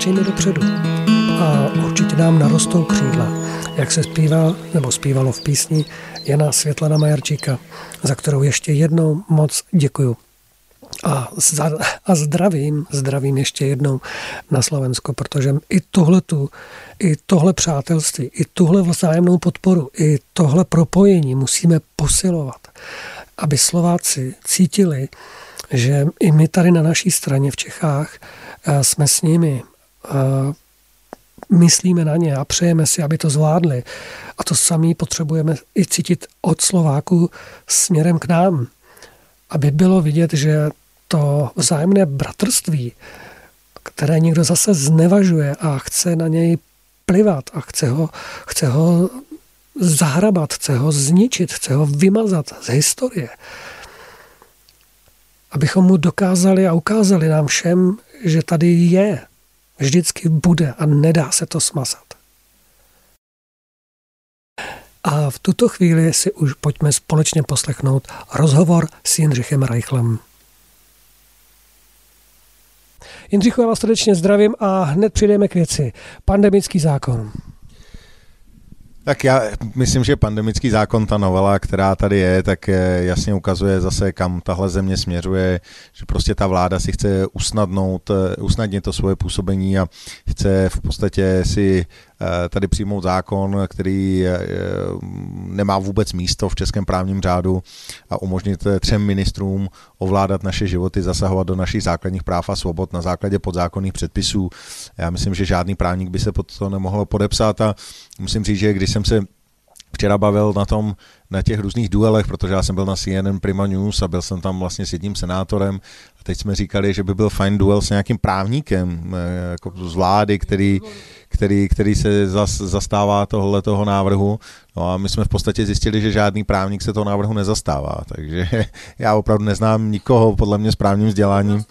kráčejme dopředu a určitě nám narostou křídla, jak se zpíval nebo zpívalo v písni Jana Světlana Majarčíka, za kterou ještě jednou moc děkuju. A, za, a zdravím, zdravím ještě jednou na Slovensko, protože i tohletu, i tohle přátelství, i tuhle vzájemnou podporu, i tohle propojení musíme posilovat, aby Slováci cítili, že i my tady na naší straně v Čechách eh, jsme s nimi, myslíme na ně a přejeme si, aby to zvládli. A to samý potřebujeme i cítit od Slováků směrem k nám, aby bylo vidět, že to vzájemné bratrství, které někdo zase znevažuje a chce na něj plivat a chce ho, chce ho zahrabat, chce ho zničit, chce ho vymazat z historie, abychom mu dokázali a ukázali nám všem, že tady je, vždycky bude a nedá se to smazat. A v tuto chvíli si už pojďme společně poslechnout rozhovor s Jindřichem Reichlem. Jindřichu, já vás srdečně zdravím a hned přijdeme k věci. Pandemický zákon. Tak já myslím, že pandemický zákon, ta novela, která tady je, tak jasně ukazuje zase, kam tahle země směřuje, že prostě ta vláda si chce usnadnout, usnadnit to svoje působení a chce v podstatě si Eh, tady přijmout zákon, který eh, nemá vůbec místo v českém právním řádu a umožnit eh, třem ministrům ovládat naše životy, zasahovat do našich základních práv a svobod na základě podzákonných předpisů. Já myslím, že žádný právník by se pod to nemohl podepsat a musím říct, že když jsem se včera bavil na tom, na těch různých duelech, protože já jsem byl na CNN Prima News a byl jsem tam vlastně s jedním senátorem. A teď jsme říkali, že by byl fajn duel s nějakým právníkem jako z vlády, který, který, který se zas, zastává tohle toho návrhu. No a my jsme v podstatě zjistili, že žádný právník se toho návrhu nezastává, takže já opravdu neznám nikoho podle mě s právním vzděláním,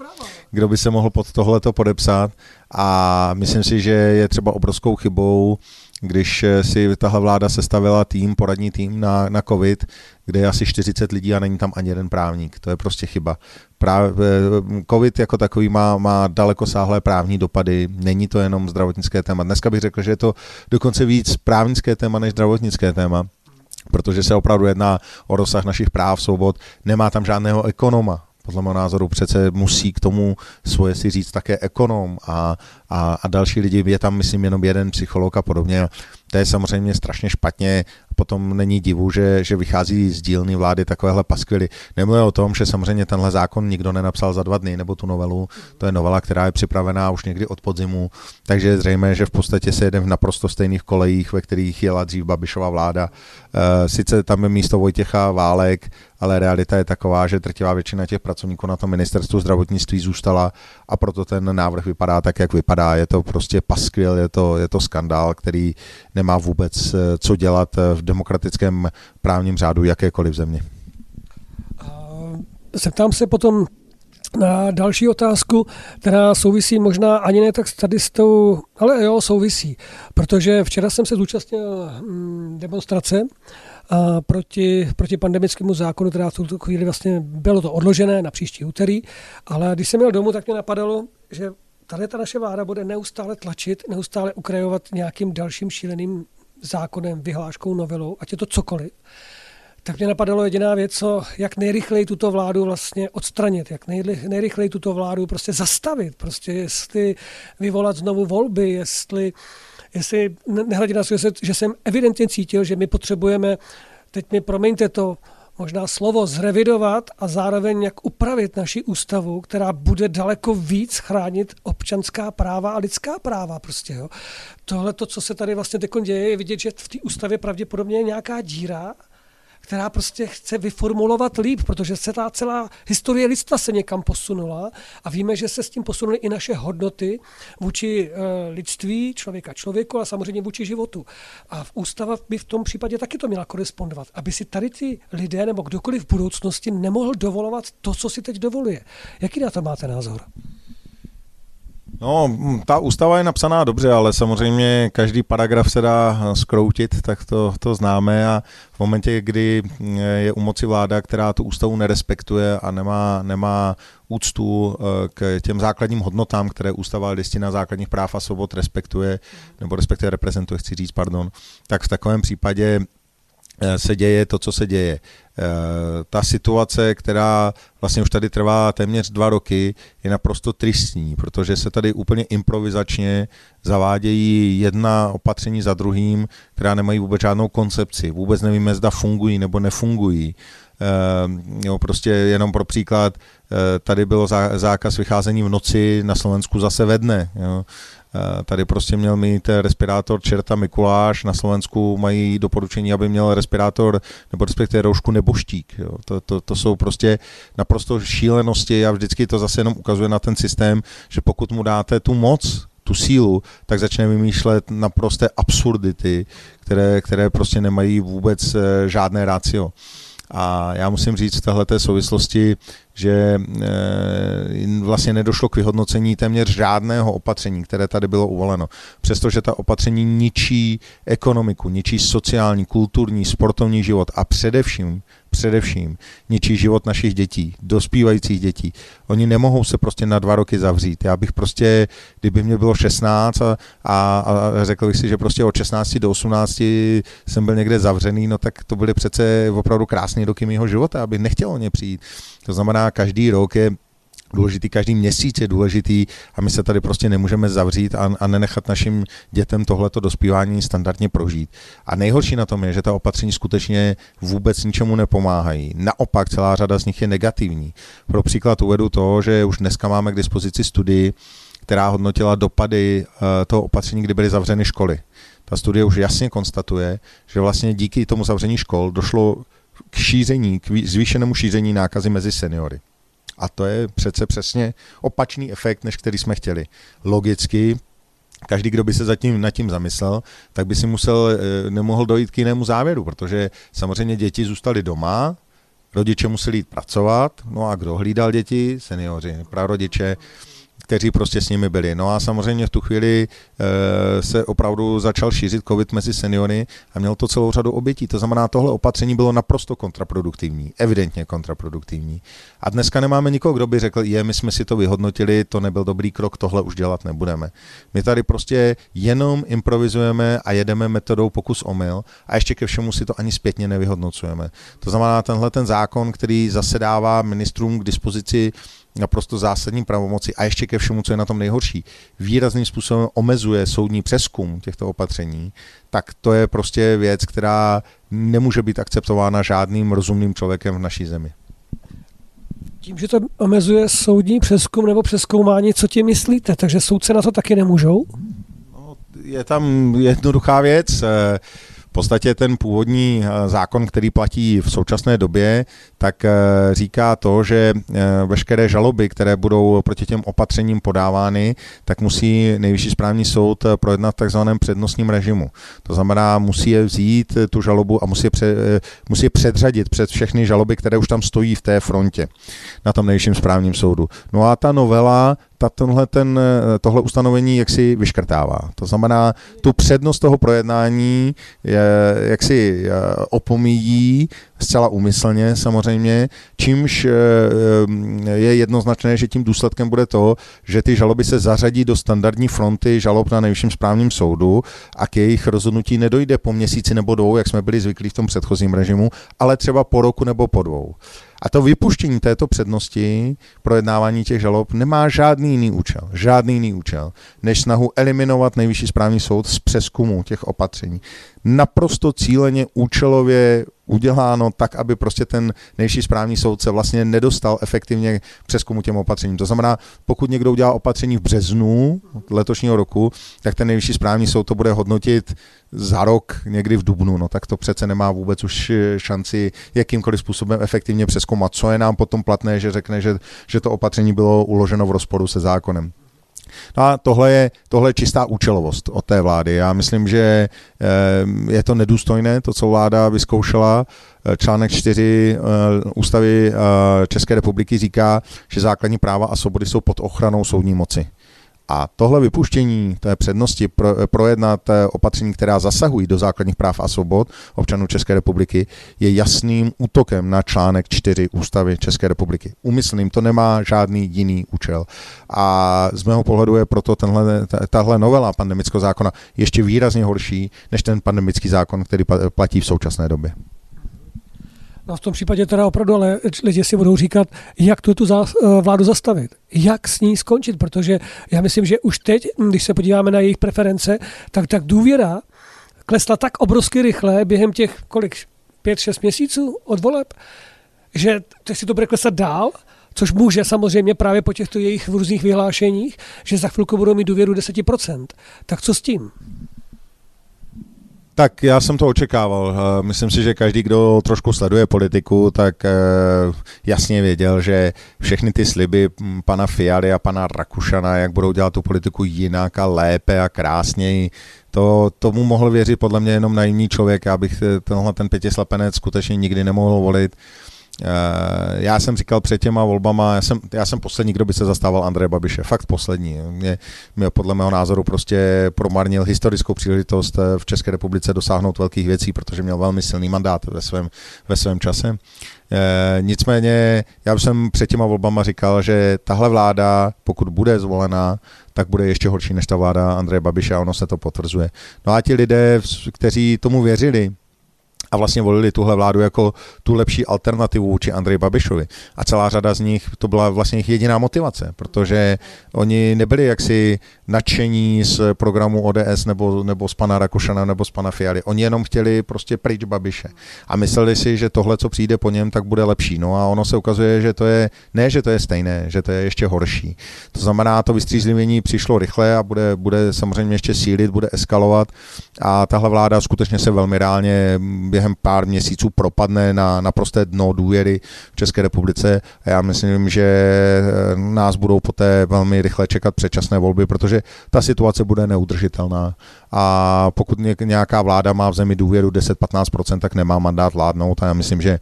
kdo by se mohl pod tohleto podepsat. A myslím si, že je třeba obrovskou chybou když eh, si tahle vláda sestavila tým, poradní tým na, na COVID, kde je asi 40 lidí a není tam ani jeden právník. To je prostě chyba. Právě, eh, COVID jako takový má, má daleko sáhlé právní dopady, není to jenom zdravotnické téma. Dneska bych řekl, že je to dokonce víc právnické téma než zdravotnické téma protože se opravdu jedná o rozsah našich práv, svobod, nemá tam žádného ekonoma, podle mého názoru přece musí k tomu svoje si říct také ekonom a, a, a další lidi, je tam myslím jenom jeden psycholog a podobně. To je samozřejmě strašně špatně potom není divu, že, že vychází z dílny vlády takovéhle paskvily. Nemluvím o tom, že samozřejmě tenhle zákon nikdo nenapsal za dva dny, nebo tu novelu, to je novela, která je připravená už někdy od podzimu, takže je zřejmé, že v podstatě se jede v naprosto stejných kolejích, ve kterých jela dřív Babišova vláda. E, sice tam je místo Vojtěcha Válek, ale realita je taková, že drtivá většina těch pracovníků na tom ministerstvu zdravotnictví zůstala a proto ten návrh vypadá tak, jak vypadá. Je to prostě paskvil, je to, je to skandál, který nemá vůbec eh, co dělat eh, v demokratickém právním řádu jakékoliv země. Zeptám se potom na další otázku, která souvisí možná ani ne tak tady s tou, ale jo, souvisí, protože včera jsem se zúčastnil mm, demonstrace proti, proti pandemickému zákonu, která v tuto chvíli vlastně bylo to odložené na příští úterý, ale když jsem měl domů, tak mě napadalo, že tady ta naše vláda bude neustále tlačit, neustále ukrajovat nějakým dalším šíleným zákonem, vyhláškou, novelou, ať je to cokoliv, tak mě napadalo jediná věc, co, jak nejrychleji tuto vládu vlastně odstranit, jak nejrychleji tuto vládu prostě zastavit, prostě jestli vyvolat znovu volby, jestli, jestli nehledě na to, že jsem evidentně cítil, že my potřebujeme, teď mi promiňte to, možná slovo zrevidovat a zároveň jak upravit naši ústavu, která bude daleko víc chránit občanská práva a lidská práva. Prostě, jo. Tohle, to, co se tady vlastně děje, je vidět, že v té ústavě pravděpodobně je nějaká díra která prostě chce vyformulovat líp, protože se ta celá historie lidstva se někam posunula a víme, že se s tím posunuly i naše hodnoty vůči uh, lidství, člověka člověku a samozřejmě vůči životu. A v ústava by v tom případě taky to měla korespondovat, aby si tady ty lidé nebo kdokoliv v budoucnosti nemohl dovolovat to, co si teď dovoluje. Jaký na to máte názor? No, ta ústava je napsaná dobře, ale samozřejmě každý paragraf se dá skroutit, tak to, to známe. A v momentě, kdy je u moci vláda, která tu ústavu nerespektuje a nemá, nemá úctu eh, k těm základním hodnotám, které ústava listina základních práv a svobod respektuje, nebo respektive reprezentuje, chci říct, pardon, tak v takovém případě eh, se děje to, co se děje. Eh, ta situace, která vlastně už tady trvá téměř dva roky, je naprosto tristní, protože se tady úplně improvizačně zavádějí jedna opatření za druhým, která nemají vůbec žádnou koncepci. Vůbec nevíme, zda fungují nebo nefungují. Jo, prostě jenom pro příklad, tady byl zákaz vycházení v noci, na Slovensku zase ve dne. Jo. Eh, tady prostě měl mít respirátor čerta Mikuláš, na Slovensku mají doporučení, aby měl respirátor nebo respektive roušku nebo štík. Jo. To, to, to jsou prostě naprosto šílenosti a vždycky to zase jenom ukazuje na ten systém, že pokud mu dáte tu moc, tu sílu, tak začne vymýšlet naprosté absurdity, které, které prostě nemají vůbec eh, žádné rácio. A já musím říct v této souvislosti, že eh, vlastně nedošlo k vyhodnocení téměř žádného opatření, které tady bylo uvoleno. Přestože ta opatření ničí ekonomiku, ničí sociální, kulturní, sportovní život a především především ničí život našich dětí, dospívajících dětí. Oni nemohou se prostě na dva roky zavřít. Já bych prostě, kdyby mě bylo 16 a, a, a řekl bych si, že prostě od 16 do 18 jsem byl někde zavřený, no tak to byly přece opravdu krásné roky mého života, abych nechtěl o ně přijít. To znamená, každý rok je důležitý, každý měsíc je důležitý a my se tady prostě nemůžeme zavřít a, a nenechat našim dětem tohleto dospívání standardně prožít. A nejhorší na tom je, že ta opatření skutečně vůbec ničemu nepomáhají. Naopak celá řada z nich je negativní. Pro příklad uvedu to, že už dneska máme k dispozici studii, která hodnotila dopady eh, toho opatření, kdy byly zavřeny školy. Ta studie už jasně konstatuje, že vlastně díky tomu zavření škol došlo k šíření, k zvýšenému šíření nákazy mezi seniory. A to je přece přesně opačný efekt, než který jsme chtěli. Logicky, každý, kdo by se zatím nad tím zamyslel, tak by si musel, eh, nemohl dojít k jinému závěru, protože samozřejmě děti zůstaly doma, rodiče museli jít pracovat, no a kdo hlídal děti? Seniori, prarodiče, kteří prostě s nimi byli. No a samozřejmě v tu chvíli e, se opravdu začal šířit covid mezi seniory a měl to celou řadu obětí. To znamená, tohle opatření bylo naprosto kontraproduktivní, evidentně kontraproduktivní. A dneska nemáme nikoho, kdo by řekl, je, my jsme si to vyhodnotili, to nebyl dobrý krok, tohle už dělat nebudeme. My tady prostě jenom improvizujeme a jedeme metodou pokus omyl a ještě ke všemu si to ani zpětně nevyhodnocujeme. To znamená, tenhle ten zákon, který zase dává ministrům k dispozici naprosto zásadní pravomoci a ještě ke všemu, co je na tom nejhorší, výrazným způsobem omezuje soudní přeskum těchto opatření, tak to je prostě věc, která nemůže být akceptována žádným rozumným člověkem v naší zemi. Tím, že to omezuje soudní přeskum nebo přeskoumání, co ti myslíte? Takže soudce na to taky nemůžou? No, je tam jednoduchá věc. V podstatě ten původní eh, zákon, který platí v současné době, tak eh, říká to, že eh, veškeré žaloby, které budou proti těm opatřením podávány, tak musí nejvyšší správní soud projednat v takzvaném přednostním režimu. To znamená, musí je vzít tu žalobu a musí je, před, musí je předřadit před všechny žaloby, které už tam stojí v té frontě na tom nejvyšším správním soudu. No a ta novela ta, tenhle, ten, tohle ustanovení jaksi vyškrtává. To znamená, tu přednost toho projednání je, jaksi opomíjí zcela úmyslně samozřejmě, čímž eh, eh, je jednoznačné, že tím důsledkem bude to, že ty žaloby se zařadí do standardní fronty žalob na nejvyšším správním soudu a k jejich rozhodnutí nedojde po měsíci nebo dvou, jak jsme byli zvyklí v tom předchozím režimu, ale třeba po roku nebo po dvou. A to vypuštění této přednosti projednávání těch žalob nemá žádný jiný účel, žádný jiný účel, než snahu eliminovat nejvyšší správní soud z přeskumu těch opatření. Naprosto cíleně, účelově uděláno tak, aby prostě ten nejvyšší správní soud se vlastně nedostal efektivně přeskumu těm opatřením. To znamená, pokud někdo udělá opatření v březnu letošního roku, tak ten nejvyšší správní soud to bude hodnotit za rok někdy v Dubnu, no tak to přece nemá vůbec už šanci jakýmkoliv způsobem efektivně přeskoumat, co je nám potom platné, že řekne, že, že to opatření bylo uloženo v rozporu se zákonem. No a tohle je, tohle je čistá účelovost od té vlády. Já myslím, že eh, je to nedůstojné, to, co vláda vyzkoušela. Eh, článek 4 eh, ústavy České republiky říká, že základní práva a svobody jsou pod ochranou soudní moci. A tohle vypuštění té přednosti pro, projednat eh, opatření, která zasahují do základních práv a svobod občanů České republiky, je jasným útokem na článek 4 ústavy České republiky. Umyslným to nemá žádný jiný účel. A z mého pohledu je proto tenhle, tahle novela pandemického zákona ještě výrazně horší než ten pandemický zákon, který platí v současné době. No v tom případě teda opravdu, ale lidi si budou říkat, jak tu, eh, vládu zastavit, jak s ní skončit, protože já myslím, že už teď, když se podíváme na jejich preference, tak tak důvěra klesla tak obrovsky rychle během těch kolik, pět, šest měsíců od voleb, že teď si to bude klesat dál, což může samozřejmě právě po těchto jejich různých vyhlášeních, že za chvilku budou mít důvěru 10%. Tak co s tím? Tak já jsem to očekával. Eh, myslím si, že každý, kdo trošku sleduje politiku, tak eh, jasně věděl, že všechny ty sliby hm, pana Fialy a pana Rakušana, jak budou dělat tu politiku jinak a lépe a krásněji, to, tomu mohl věřit podle mě jenom naivní člověk. Já bych eh, tenhle ten pětislepenec skutečně nikdy nemohl volit. Eh, já jsem říkal před těma volbama, já jsem, já jsem poslední, kdo by se zastával Andreje Babiše, fakt poslední. Mě, mě podle mého názoru prostě promarnil historickou příležitost eh, v České republice dosáhnout velkých věcí, protože měl velmi silný mandát ve svém, ve svém čase. E, nicméně já jsem před těma volbama říkal, že tahle vláda, pokud bude zvolená, tak bude ještě horší než ta vláda Andreje Babiše a ono se to potvrzuje. No a ti lidé, kteří tomu věřili, a vlastně volili tuhle vládu jako tu lepší alternativu vůči Andreji Babišovi. A celá řada z nich, to byla vlastně jejich jediná motivace, protože oni nebyli jaksi nadšení z programu ODS nebo, nebo z pana Rakušana nebo z pana Fialy. Oni jenom chtěli prostě pryč Babiše. A mysleli si, že tohle, co přijde po něm, tak bude lepší. No a ono se ukazuje, že to je, ne, že to je stejné, že to je ještě horší. To znamená, to vystřízlivění přišlo rychle a bude, bude samozřejmě ještě sílit, bude eskalovat a tahle vláda skutečně se velmi reálně během pár měsíců propadne na naprosté dno důvěry v České republice a já myslím, že eh, nás budou poté velmi rychle čekat předčasné volby, protože ta situace bude neudržitelná a pokud nějaká vláda má v zemi důvěru 10-15%, tak nemá mandát vládnout a já myslím, že eh,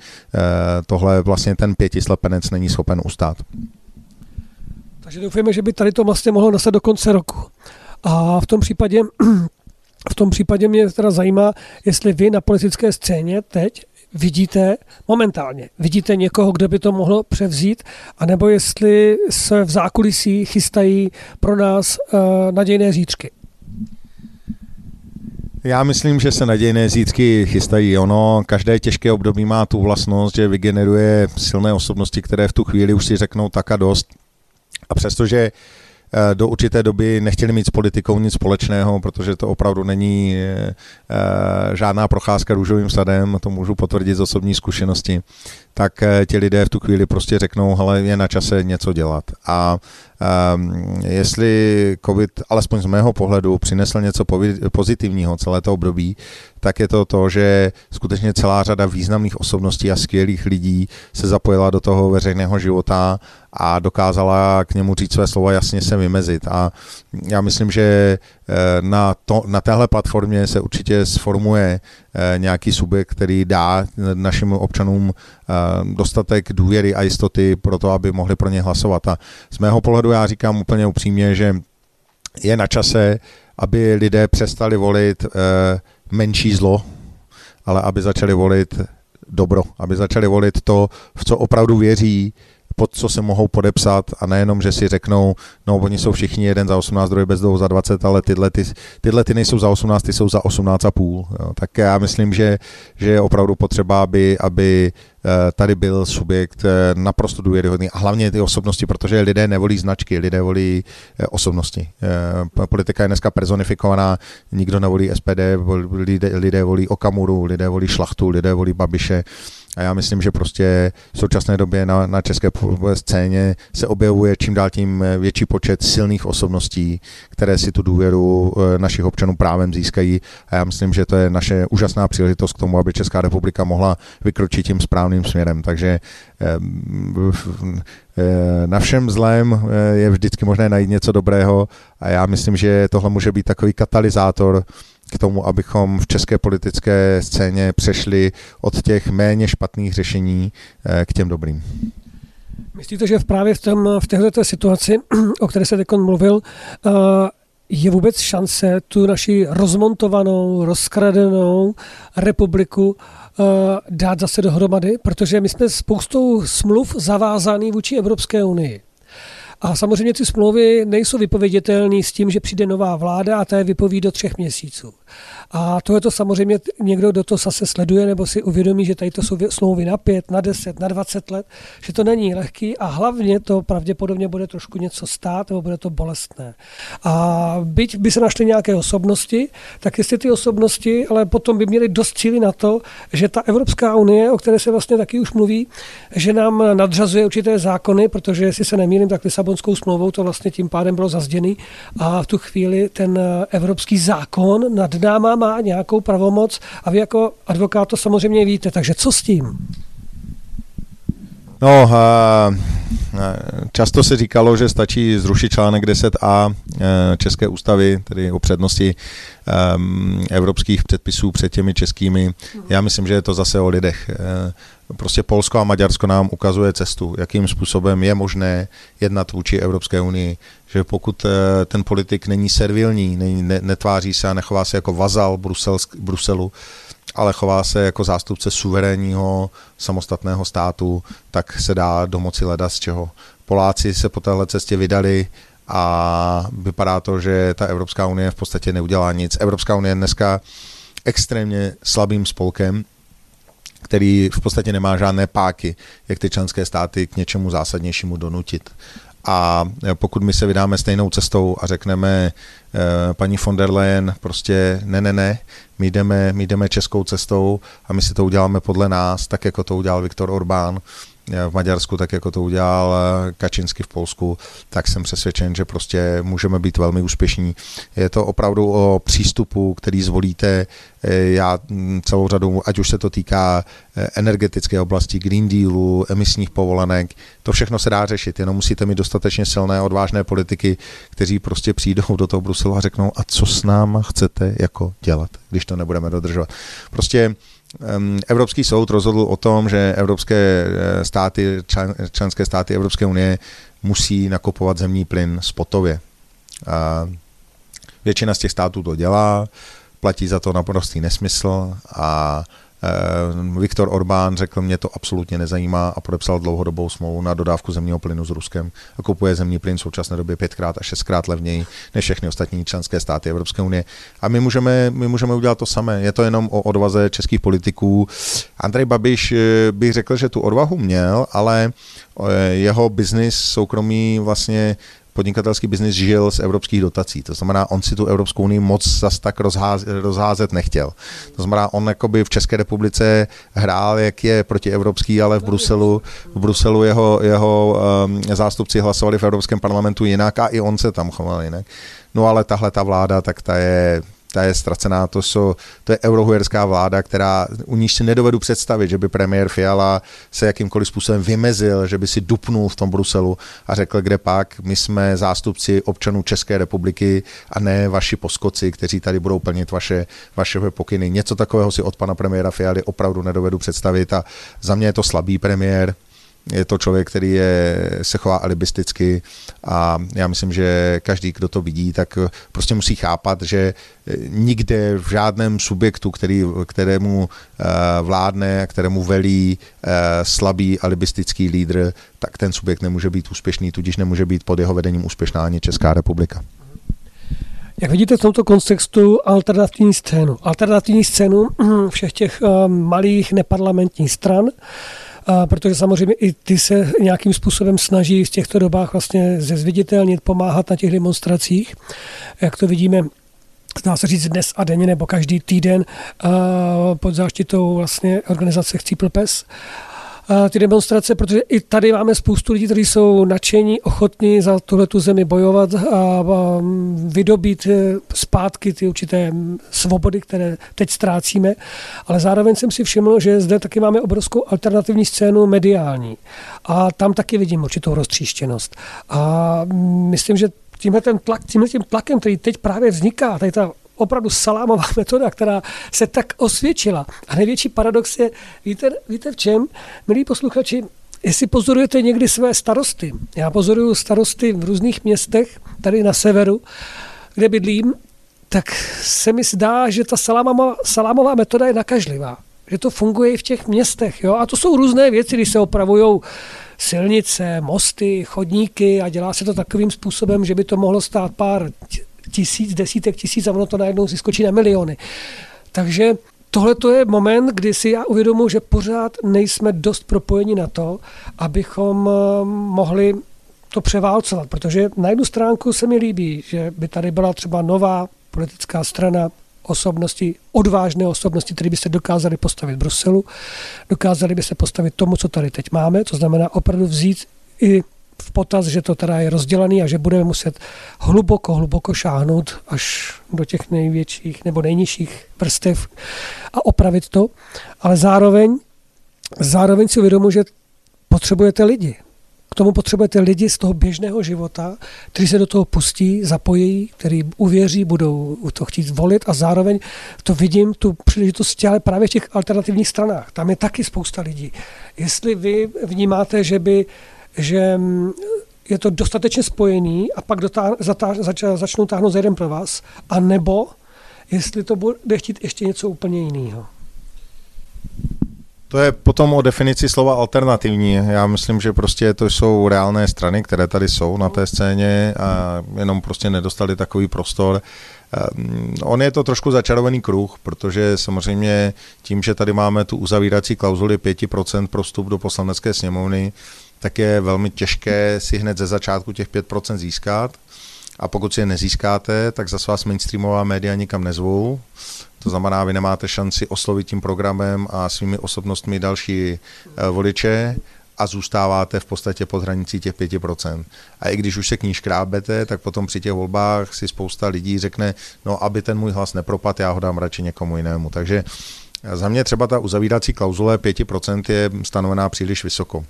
tohle vlastně ten pětislepenec není schopen ustát. Takže doufujeme, že by tady to vlastně mohlo nastat do konce roku. A v tom případě v tom případě mě teda zajímá, jestli vy na politické scéně teď vidíte momentálně, vidíte někoho, kdo by to mohl převzít, anebo jestli se v zákulisí chystají pro nás uh, nadějné zítřky. Já myslím, že se nadějné zítřky chystají. Ono, každé těžké období má tu vlastnost, že vygeneruje silné osobnosti, které v tu chvíli už si řeknou tak a dost. A přestože uh, do určité doby nechtěli mít s politikou nic společného, protože to opravdu není eh, eh, žádná procházka růžovým sadem, to můžu potvrdit z osobní zkušenosti, tak ti lidé v tu chvíli prostě řeknou, hele, je na čase něco dělat. A um, jestli COVID, alespoň z mého pohledu, přinesl něco pozitivního celé to období, tak je to to, že skutečně celá řada významných osobností a skvělých lidí se zapojila do toho veřejného života a dokázala k němu říct své slova, jasně se vymezit. A já myslím, že eh, na, to, na téhle platformě se určitě sformuje eh, nějaký subjekt, který dá našim občanům eh, dostatek důvěry a jistoty pro to, aby mohli pro ně hlasovat. A z mého pohledu já říkám úplně upřímně, že je na čase, aby lidé přestali volit menší zlo, ale aby začali volit dobro, aby začali volit to, v co opravdu věří, pod co se mohou podepsat a nejenom, že si řeknou, no oni jsou všichni jeden za 18, druhý bez za 20, ale tyhle, ty, tyhle ty nejsou za 18, ty jsou za 18,5. Jo. Tak já myslím, že, že je opravdu potřeba, aby, aby eh, tady byl subjekt eh, naprosto důvěryhodný a hlavně ty osobnosti, protože lidé nevolí značky, lidé volí eh, osobnosti. Politika je dneska personifikovaná, nikdo nevolí SPD, lidé, lidé volí Okamuru, lidé volí Šlachtu, lidé volí Babiše, a já myslím, že prostě v současné době na, na české scéně se objevuje čím dál tím větší počet silných osobností, které si tu důvěru eh, našich občanů právem získají. A já myslím, že to je naše úžasná příležitost k tomu, aby Česká republika mohla vykročit tím správným směrem. Takže eh, na všem zlém eh, je vždycky možné najít něco dobrého a já myslím, že tohle může být takový katalyzátor k tomu, abychom v české politické scéně přešli od těch méně špatných řešení eh, k těm dobrým. Myslíte, že právě v, tom, v této situaci, o které se teď mluvil, uh, je vůbec šance tu naši rozmontovanou, rozkradenou republiku uh, dát zase dohromady? Protože my jsme spoustou smluv zavázaný vůči Evropské unii. A samozřejmě ty smlouvy nejsou vypověditelné s tím, že přijde nová vláda a ta je vypoví do třech měsíců. A to je to samozřejmě někdo, kdo to zase sleduje nebo si uvědomí, že tady to jsou smlouvy na pět, na deset, na dvacet let, že to není lehký a hlavně to pravděpodobně bude trošku něco stát nebo bude to bolestné. A byť by se našly nějaké osobnosti, tak jestli ty osobnosti, ale potom by měly dost síly na to, že ta Evropská unie, o které se vlastně taky už mluví, že nám nadřazuje určité zákony, protože jestli se nemýlím, tak Lisabonskou smlouvou to vlastně tím pádem bylo zazděný a v tu chvíli ten evropský zákon nad náma má nějakou pravomoc a vy jako advokát to samozřejmě víte. Takže co s tím? No, často se říkalo, že stačí zrušit článek 10a e, České ústavy, tedy o přednosti evropských předpisů před těmi českými. Já myslím, že je to zase o lidech. Prostě Polsko a Maďarsko nám ukazuje cestu, jakým způsobem je možné jednat vůči Evropské unii, že pokud ten politik není servilní, netváří se a nechová se jako vazal Bruselu, ale chová se jako zástupce suverénního samostatného státu, tak se dá domoci leda z čeho. Poláci se po téhle cestě vydali a vypadá to, že ta Evropská unie v podstatě neudělá nic. Evropská unie je dneska extrémně slabým spolkem, který v podstatě nemá žádné páky, jak ty členské státy k něčemu zásadnějšímu donutit. A pokud my se vydáme stejnou cestou a řekneme eh, paní von der Leyen prostě ne, ne, ne, my jdeme, my jdeme českou cestou a my si to uděláme podle nás, tak jako to udělal Viktor Orbán, v Maďarsku, tak jako to udělal eh, Kačinsky v Polsku, tak jsem přesvědčen, že prostě můžeme být velmi úspěšní. Je to opravdu o přístupu, který zvolíte. Eh, já hm, celou řadu, ať už se to týká eh, energetické oblasti, Green Dealu, emisních povolenek, to všechno se dá řešit, jenom musíte mít dostatečně silné, odvážné politiky, kteří prostě přijdou do toho Bruselu a řeknou, a co s náma chcete jako dělat, když to nebudeme dodržovat. Prostě Evropský soud rozhodl o tom, že evropské eh, státy, členské státy Evropské unie musí nakupovat zemní plyn spotově. A většina z těch států to dělá, platí za to naprostý nesmysl a Viktor Orbán řekl, mě to absolutně nezajímá a podepsal dlouhodobou smlouvu na dodávku zemního plynu s Ruskem a kupuje zemní plyn v současné době pětkrát a šestkrát levněji než všechny ostatní členské státy Evropské unie. A my můžeme, my můžeme udělat to samé. Je to jenom o odvaze českých politiků. Andrej Babiš eh, bych řekl, že tu odvahu měl, ale eh, jeho biznis soukromý vlastně podnikatelský biznis žil z evropských dotací. To znamená, on si tu Evropskou unii moc zas tak rozházet, rozházet nechtěl. To znamená, on jakoby v České republice hrál, jak je protievropský, ale v Bruselu, v Bruselu jeho, jeho um, zástupci hlasovali v Evropském parlamentu jinak a i on se tam choval jinak. No ale tahle ta vláda, tak ta je ta je ztracená, to, jsou, to je eurohujerská vláda, která u níž si nedovedu představit, že by premiér Fiala se jakýmkoliv způsobem vymezil, že by si dupnul v tom Bruselu a řekl, kde pak, my jsme zástupci občanů České republiky a ne vaši poskoci, kteří tady budou plnit vaše, vaše pokyny. Něco takového si od pana premiéra Fialy opravdu nedovedu představit a za mě je to slabý premiér, je to člověk, který je, se chová alibisticky a já myslím, že každý, kdo to vidí, tak prostě musí chápat, že nikde v žádném subjektu, který, kterému eh, vládne, kterému velí eh, slabý alibistický lídr, tak ten subjekt nemůže být úspěšný, tudíž nemůže být pod jeho vedením úspěšná ani Česká republika. Jak vidíte v tomto kontextu alternativní scénu? Alternativní scénu všech těch eh, malých neparlamentních stran, a protože samozřejmě i ty se nějakým způsobem snaží v těchto dobách vlastně zezviditelnit, pomáhat na těch demonstracích. Jak to vidíme dá se říct dnes a denně nebo každý týden pod záštitou vlastně organizace Chcípl pes ty demonstrace, protože i tady máme spoustu lidí, kteří jsou nadšení, ochotní za tuhle tu zemi bojovat a vydobít e, zpátky ty určité svobody, které teď ztrácíme. Ale zároveň jsem si všiml, že zde taky máme obrovskou alternativní scénu mediální. A tam taky vidím určitou roztříštěnost. A myslím, že tímhle ten tlak, tímhle tím tlakem, který teď právě vzniká, tady ta opravdu salámová metoda, která se tak osvědčila. A největší paradox je, víte, víte v čem, milí posluchači, jestli pozorujete někdy své starosty, já pozoruju starosty v různých městech, tady na severu, kde bydlím, tak se mi zdá, že ta salámová, salámová metoda je nakažlivá. Že to funguje i v těch městech. Jo? A to jsou různé věci, když se opravují silnice, mosty, chodníky a dělá se to takovým způsobem, že by to mohlo stát pár tisíc, desítek tisíc a ono to najednou si skočí na miliony. Takže tohle to je moment, kdy si já uvědomuji, že pořád nejsme dost propojeni na to, abychom eh, mohli to převálcovat, protože na jednu stránku se mi líbí, že by tady byla třeba nová politická strana, osobnosti, odvážné osobnosti, které by se dokázali postavit Bruselu, dokázali by se postavit tomu, co tady teď máme, to znamená opravdu vzít i v potaz, že to teda je rozdělený a že budeme muset hluboko, hluboko šáhnout až do těch největších nebo nejnižších vrstev a opravit to, ale zároveň, zároveň si uvědomuji, že potřebujete lidi. K tomu potřebujete lidi z toho běžného života, kteří se do toho pustí, zapojí, kteří uvěří, budou to chtít zvolit a zároveň to vidím, tu příležitost ale právě v těch alternativních stranách. Tam je taky spousta lidí. Jestli vy vnímáte, že by že mm, je to dostatečně spojený a pak zatáh, zač, začnou táhnout za jeden pro vás, a nebo jestli to bude chtít ještě něco úplně jiného. To je potom o definici slova alternativní. Já myslím, že prostě to jsou reálné strany, které tady jsou na té scéně a jenom prostě nedostali takový prostor. Ehm, on je to trošku začarovaný kruh, protože samozřejmě tím, že tady máme tu uzavírací klauzuli 5% pro vstup do poslanecké sněmovny, tak je velmi těžké si hned ze začátku těch 5% získat. A pokud si je nezískáte, tak za vás mainstreamová média nikam nezvou. To znamená, vy nemáte šanci oslovit tím programem a svými osobnostmi další eh, voliče a zůstáváte v podstatě pod hranicí těch 5%. A i když už se k ní škrábete, tak potom při těch volbách si spousta lidí řekne, no aby ten můj hlas nepropadl, já ho dám radši někomu jinému. Takže za mě třeba ta uzavírací klauzule 5% je stanovená příliš vysoko.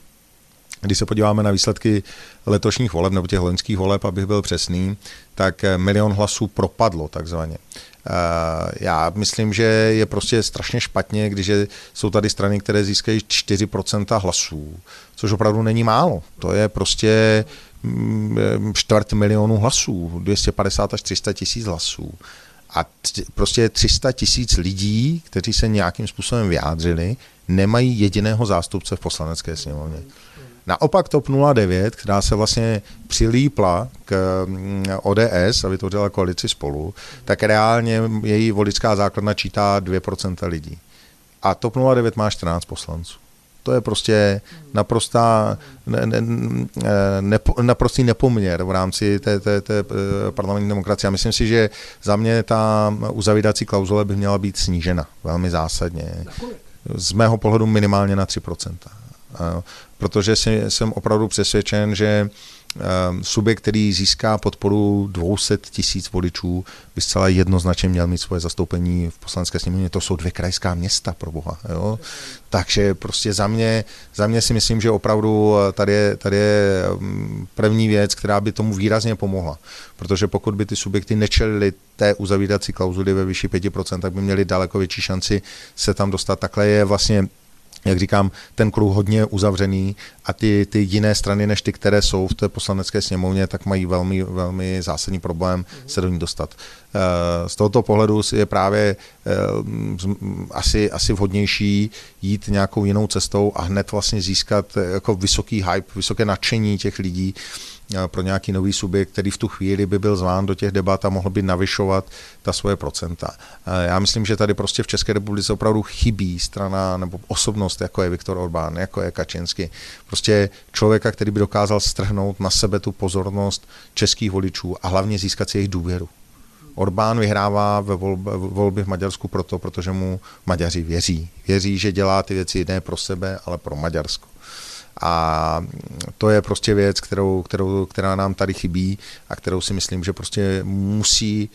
Když se podíváme na výsledky letošních voleb nebo těch loňských voleb, abych byl přesný, tak milion hlasů propadlo takzvaně. Eh, já myslím, že je prostě strašně špatně, když jsou tady strany, které získají 4% hlasů, což opravdu není málo. To je prostě mm, čtvrt milionu hlasů, 250 až 300 tisíc hlasů. A prostě 300 tisíc lidí, kteří se nějakým způsobem vyjádřili, nemají jediného zástupce v poslanecké sněmovně. Naopak TOP 09, která se vlastně přilípla k mm, ODS a vytvořila koalici spolu, tak reálně její voličská základna čítá 2% lidí. A TOP 09 má 14 poslanců. To je prostě naprostá, ne, ne, ne, naprostý nepoměr v rámci té, té, té eh, parlamentní demokracie. A myslím si, že za mě ta uzavídací klauzule by měla být snížena velmi zásadně. Z mého pohledu minimálně na 3% protože jsem opravdu přesvědčen, že ehm, subjekt, který získá podporu 200 tisíc voličů, by zcela jednoznačně měl mít svoje zastoupení v poslanecké sněmovně. To jsou dvě krajská města, pro boha. Jo? Takže prostě za mě, za mě si myslím, že opravdu eh, tady je, tady je ehm, první věc, která by tomu výrazně pomohla. Protože pokud by ty subjekty nečelily té uzavírací klauzuly ve vyšší 5%, tak by měli daleko větší šanci se tam dostat. Takhle je vlastně jak říkám, ten kruh hodně uzavřený a ty, ty jiné strany, než ty, které jsou v té poslanecké sněmovně, tak mají velmi, velmi zásadní problém se do ní dostat. Eh, z tohoto pohledu je právě eh, asi, asi vhodnější jít nějakou jinou cestou a hned vlastně získat eh, jako vysoký hype, vysoké nadšení těch lidí, pro nějaký nový subjekt, který v tu chvíli by byl zván do těch debat a mohl by navyšovat ta svoje procenta. Já myslím, že tady prostě v České republice opravdu chybí strana nebo osobnost, jako je Viktor Orbán, jako je Kačinsky. Prostě člověka, který by dokázal strhnout na sebe tu pozornost českých voličů a hlavně získat si jejich důvěru. Orbán vyhrává ve volby v Maďarsku proto, protože mu Maďaři věří. Věří, že dělá ty věci ne pro sebe, ale pro Maďarsko. A to je prostě věc, kterou, kterou, která nám tady chybí a kterou si myslím, že prostě musí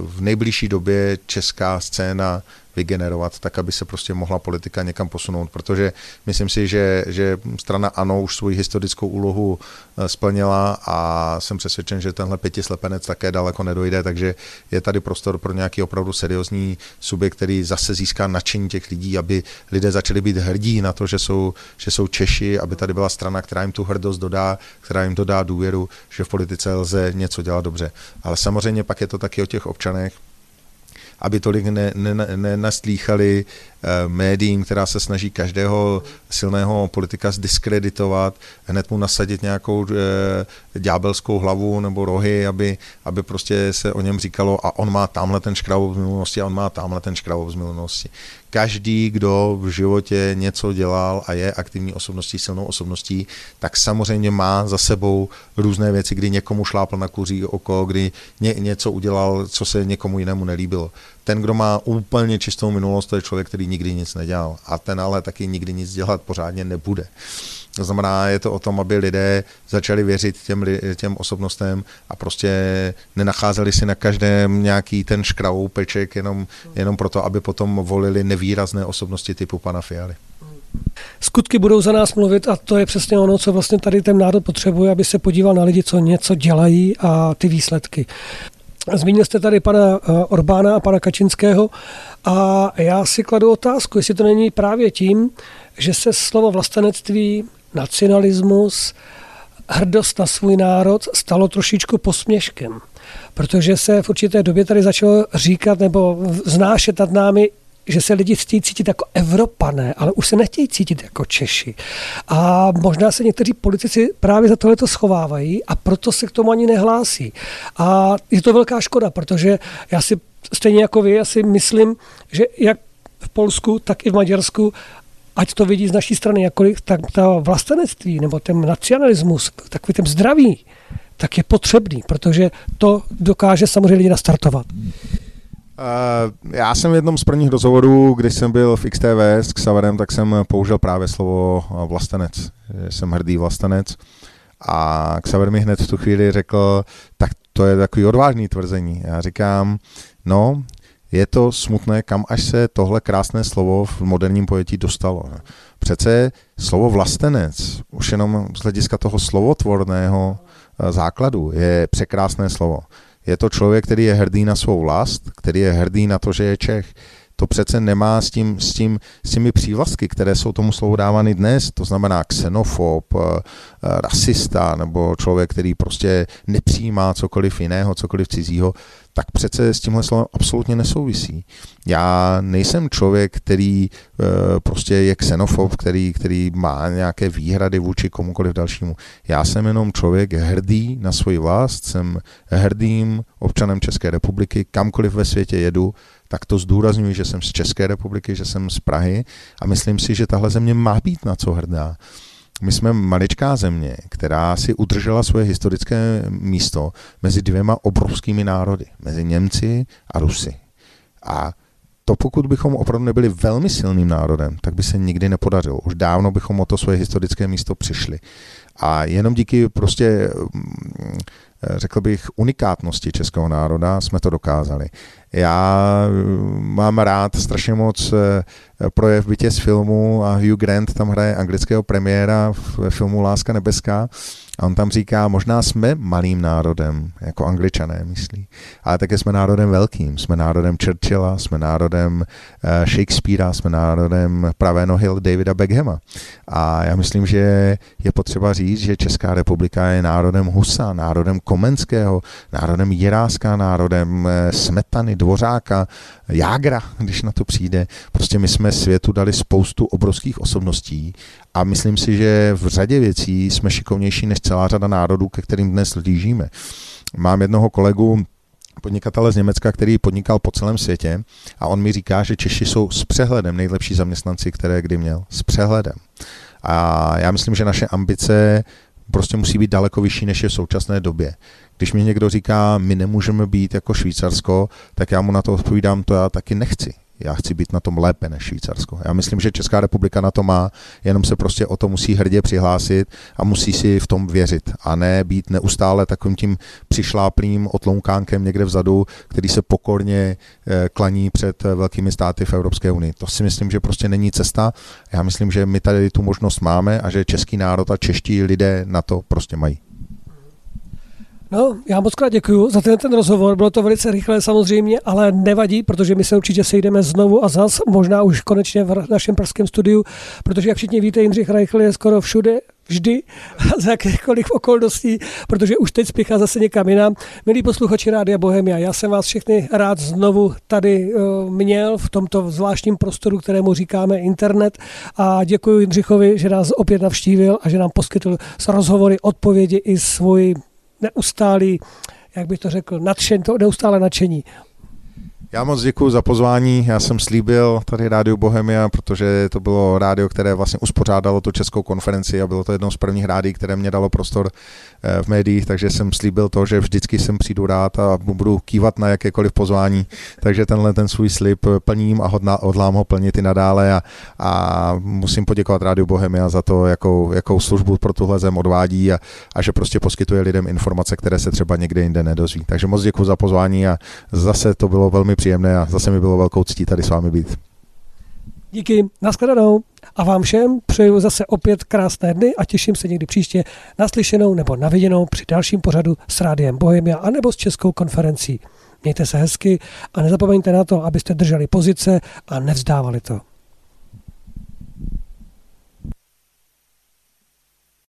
v nejbližší době česká scéna vygenerovat, tak aby se prostě mohla politika někam posunout, protože myslím si, že, že strana ANO už svoji historickou úlohu eh, splnila a jsem přesvědčen, že tenhle pětislepenec také daleko nedojde, takže je tady prostor pro nějaký opravdu seriózní subjekt, který zase získá nadšení těch lidí, aby lidé začali být hrdí na to, že jsou, že jsou Češi, aby tady byla strana, která jim tu hrdost dodá, která jim dodá důvěru, že v politice lze něco dělat dobře. Ale samozřejmě pak je to taky o těch občanech, aby tolik ne, ne médiím, která se snaží každého silného politika zdiskreditovat, hned mu nasadit nějakou e, ďábelskou hlavu nebo rohy, aby, aby prostě se o něm říkalo a on má tamhle ten škravou z minulosti a on má tamhle ten škravou z minulosti. Každý, kdo v životě něco dělal a je aktivní osobností, silnou osobností, tak samozřejmě má za sebou různé věci, kdy někomu šlápl na kuří oko, kdy ně, něco udělal, co se někomu jinému nelíbilo. Ten, kdo má úplně čistou minulost, to je člověk, který nikdy nic nedělal. A ten ale taky nikdy nic dělat pořádně nebude. To znamená, je to o tom, aby lidé začali věřit těm, těm osobnostem a prostě nenacházeli si na každém nějaký ten škravou peček jenom, jenom proto, aby potom volili nevýrazné osobnosti typu pana Fialy. Skutky budou za nás mluvit a to je přesně ono, co vlastně tady ten národ potřebuje, aby se podíval na lidi, co něco dělají a ty výsledky. Zmínil jste tady pana eh, Orbána a pana Kačinského a já si kladu otázku, jestli to není právě tím, že se slovo vlastenectví, nacionalismus, hrdost na svůj národ stalo trošičku posměškem. Protože se v určité době tady začalo říkat nebo znášet nad námi že se lidi chtějí cítit jako Evropané, ale už se nechtějí cítit jako Češi. A možná se někteří politici právě za tohle to schovávají a proto se k tomu ani nehlásí. A je to velká škoda, protože já si stejně jako vy, já si myslím, že jak v Polsku, tak i v Maďarsku ať to vidí z naší strany jakkoliv, tak ta vlastenectví nebo ten nacionalismus, takový ten zdravý, tak je potřebný, protože to dokáže samozřejmě lidi nastartovat. Uh, já jsem v jednom z prvních rozhovorů, když jsem byl v XTV s Xaverem, tak jsem použil právě slovo vlastenec. Jsem hrdý vlastenec. A Xaver mi hned v tu chvíli řekl, tak to je takový odvážný tvrzení. Já říkám, no, je to smutné, kam až se tohle krásné slovo v moderním pojetí dostalo. Přece slovo vlastenec, už jenom z hlediska toho slovotvorného eh, základu, je překrásné slovo. Je to člověk, který je hrdý na svou vlast, který je hrdý na to, že je Čech. To přece nemá s, tím, s, tím, s těmi přívlastky, které jsou tomu slovu dávány dnes, to znamená xenofob, eh, eh, rasista nebo člověk, který prostě nepřijímá cokoliv jiného, cokoliv cizího, tak přece s tímhle slovem absolutně nesouvisí. Já nejsem člověk, který e, prostě je xenofob, který, který má nějaké výhrady vůči komukoliv dalšímu. Já jsem jenom člověk hrdý na svoji vlast, jsem hrdým občanem České republiky, kamkoliv ve světě jedu, tak to zdůraznuju, že jsem z České republiky, že jsem z Prahy a myslím si, že tahle země má být na co hrdá. My jsme maličká země, která si udržela svoje historické místo mezi dvěma obrovskými národy, mezi Němci a Rusy. A to pokud bychom opravdu nebyli velmi silným národem, tak by se nikdy nepodařilo. Už dávno bychom o to svoje historické místo přišli. A jenom díky prostě, mm, řekl bych, unikátnosti českého národa jsme to dokázali. Já mm, mám rád strašně moc eh, projev bytě z filmu a Hugh Grant tam hraje anglického premiéra ve filmu Láska nebeská a on tam říká, možná jsme malým národem, jako angličané myslí, ale také jsme národem velkým. Jsme národem Churchilla, jsme národem uh, Shakespearea, jsme národem pravé nohy Davida Beckhama. A já myslím, že je potřeba říct, že Česká republika je národem Husa, národem Komenského, národem Jiráska, národem eh, Smetany, Dvořáka, Jágra, když na to přijde. Prostě my jsme světu dali spoustu obrovských osobností a myslím si, že v řadě věcí jsme šikovnější než celá řada národů, ke kterým dnes lížíme. Mám jednoho kolegu, podnikatele z Německa, který podnikal po celém světě a on mi říká, že Češi jsou s přehledem nejlepší zaměstnanci, které kdy měl. S přehledem. A já myslím, že naše ambice prostě musí být daleko vyšší, než je v současné době. Když mi někdo říká, my nemůžeme být jako Švýcarsko, tak já mu na to odpovídám, to já taky nechci. Já chci být na tom lépe než Švýcarsko. Já myslím, že Česká republika na to má, jenom se prostě o to musí hrdě přihlásit a musí si v tom věřit a ne být neustále takovým tím přišláplým otloukánkem někde vzadu, který se pokorně eh, klaní před velkými státy v Evropské unii. To si myslím, že prostě není cesta. Já myslím, že my tady tu možnost máme a že český národ a čeští lidé na to prostě mají. No, já moc krát děkuji za ten, ten rozhovor. Bylo to velice rychlé samozřejmě, ale nevadí, protože my se určitě sejdeme znovu a zas, možná už konečně v našem pražském studiu, protože jak všichni víte, Jindřich Reichl je skoro všude, vždy, za jakýchkoliv okolností, protože už teď spěchá zase někam jinam. Milí posluchači Rádia Bohemia, já jsem vás všechny rád znovu tady uh, měl v tomto zvláštním prostoru, kterému říkáme internet a děkuji Jindřichovi, že nás opět navštívil a že nám poskytl s rozhovory, odpovědi i svůj neustálý, jak bych to řekl, nadšen, to neustále nadšení. Já moc děkuji za pozvání. Já jsem slíbil tady Rádio Bohemia, protože to bylo rádio, které vlastně uspořádalo tu českou konferenci a bylo to jedno z prvních rádií, které mě dalo prostor eh, v médiích, takže jsem slíbil to, že vždycky sem přijdu rád a budu kývat na jakékoliv pozvání. Takže tenhle ten svůj slib plním a hodlám ho plnit i nadále a, a musím poděkovat Rádiu Bohemia za to, jakou, jakou službu pro tuhle zem odvádí a, a že prostě poskytuje lidem informace, které se třeba někde jinde nedozví. Takže moc děkuji za pozvání a zase to bylo velmi příjemné a zase mi bylo velkou ctí tady s vámi být. Díky, nashledanou a vám všem přeju zase opět krásné dny a těším se někdy příště naslyšenou nebo naviděnou při dalším pořadu s Rádiem Bohemia anebo s Českou konferencí. Mějte se hezky a nezapomeňte na to, abyste drželi pozice a nevzdávali to.